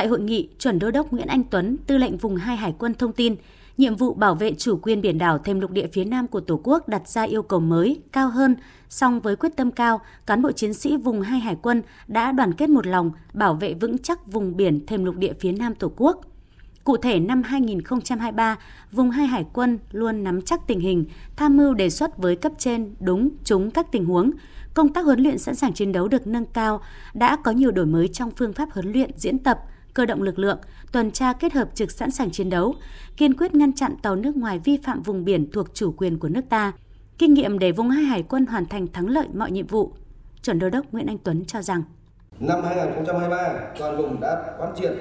Tại hội nghị, chuẩn đô đốc Nguyễn Anh Tuấn, tư lệnh vùng 2 Hải quân thông tin, nhiệm vụ bảo vệ chủ quyền biển đảo thêm lục địa phía Nam của Tổ quốc đặt ra yêu cầu mới, cao hơn, song với quyết tâm cao, cán bộ chiến sĩ vùng 2 Hải quân đã đoàn kết một lòng bảo vệ vững chắc vùng biển thêm lục địa phía Nam Tổ quốc. Cụ thể năm 2023, vùng 2 Hải quân luôn nắm chắc tình hình, tham mưu đề xuất với cấp trên đúng trúng các tình huống. Công tác huấn luyện sẵn sàng chiến đấu được nâng cao, đã có nhiều đổi mới trong phương pháp huấn luyện, diễn tập, cơ động lực lượng, tuần tra kết hợp trực sẵn sàng chiến đấu, kiên quyết ngăn chặn tàu nước ngoài vi phạm vùng biển thuộc chủ quyền của nước ta. Kinh nghiệm để vùng hai hải quân hoàn thành thắng lợi mọi nhiệm vụ. Chuẩn đô đốc Nguyễn Anh Tuấn cho rằng Năm 2023, toàn vùng đã quán triệt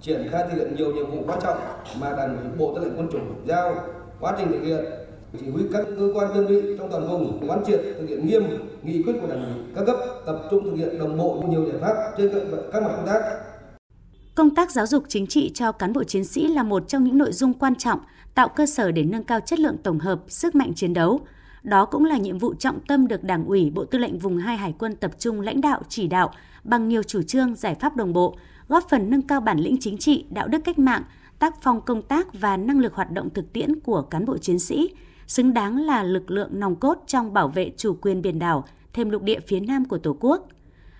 triển khai thực hiện nhiều nhiệm vụ quan trọng mà đảng ủy Bộ Tư lệnh Quân chủng giao. Quá trình thực hiện, chỉ huy các cơ quan đơn vị trong toàn vùng quán triệt thực hiện nghiêm nghị quyết của đảng ủy các cấp tập trung thực hiện đồng bộ nhiều giải pháp trên các mặt công tác Công tác giáo dục chính trị cho cán bộ chiến sĩ là một trong những nội dung quan trọng, tạo cơ sở để nâng cao chất lượng tổng hợp, sức mạnh chiến đấu. Đó cũng là nhiệm vụ trọng tâm được Đảng ủy Bộ Tư lệnh Vùng 2 Hải quân tập trung lãnh đạo, chỉ đạo bằng nhiều chủ trương, giải pháp đồng bộ, góp phần nâng cao bản lĩnh chính trị, đạo đức cách mạng, tác phong công tác và năng lực hoạt động thực tiễn của cán bộ chiến sĩ, xứng đáng là lực lượng nòng cốt trong bảo vệ chủ quyền biển đảo, thêm lục địa phía Nam của Tổ quốc.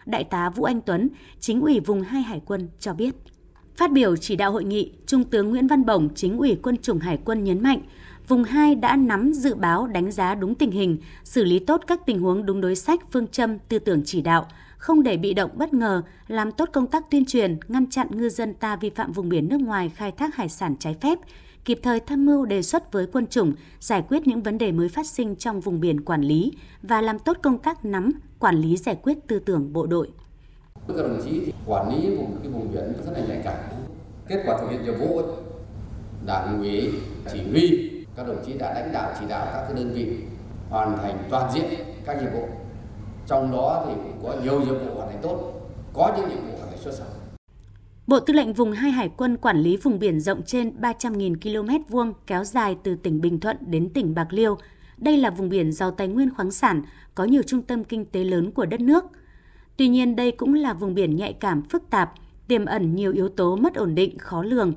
Đại tá Vũ Anh Tuấn, chính ủy vùng 2 Hải quân cho biết. Phát biểu chỉ đạo hội nghị, Trung tướng Nguyễn Văn Bổng, chính ủy quân chủng Hải quân nhấn mạnh, vùng 2 đã nắm dự báo đánh giá đúng tình hình, xử lý tốt các tình huống đúng đối sách, phương châm, tư tưởng chỉ đạo, không để bị động bất ngờ, làm tốt công tác tuyên truyền, ngăn chặn ngư dân ta vi phạm vùng biển nước ngoài khai thác hải sản trái phép, kịp thời tham mưu đề xuất với quân chủng giải quyết những vấn đề mới phát sinh trong vùng biển quản lý và làm tốt công tác nắm, quản lý giải quyết tư tưởng bộ đội. Các đồng chí thì quản lý vùng cái vùng biển rất là nhạy cảm. Kết quả thực hiện nhiệm vụ đảng ủy chỉ huy các đồng chí đã lãnh đạo chỉ đạo các cái đơn vị hoàn thành toàn diện các nhiệm vụ. Trong đó thì cũng có nhiều nhiệm vụ hoàn thành tốt, có những nhiệm vụ hoàn thành xuất sắc. Bộ Tư lệnh Vùng 2 Hải quân quản lý vùng biển rộng trên 300.000 km vuông kéo dài từ tỉnh Bình Thuận đến tỉnh Bạc Liêu. Đây là vùng biển giàu tài nguyên khoáng sản, có nhiều trung tâm kinh tế lớn của đất nước. Tuy nhiên, đây cũng là vùng biển nhạy cảm phức tạp, tiềm ẩn nhiều yếu tố mất ổn định, khó lường.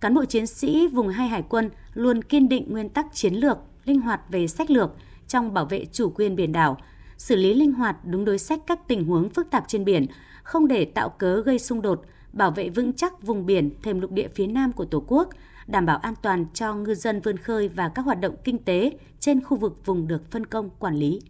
Cán bộ chiến sĩ vùng 2 Hải quân luôn kiên định nguyên tắc chiến lược, linh hoạt về sách lược trong bảo vệ chủ quyền biển đảo, xử lý linh hoạt đúng đối sách các tình huống phức tạp trên biển, không để tạo cớ gây xung đột, bảo vệ vững chắc vùng biển thêm lục địa phía Nam của Tổ quốc, đảm bảo an toàn cho ngư dân vươn khơi và các hoạt động kinh tế trên khu vực vùng được phân công quản lý.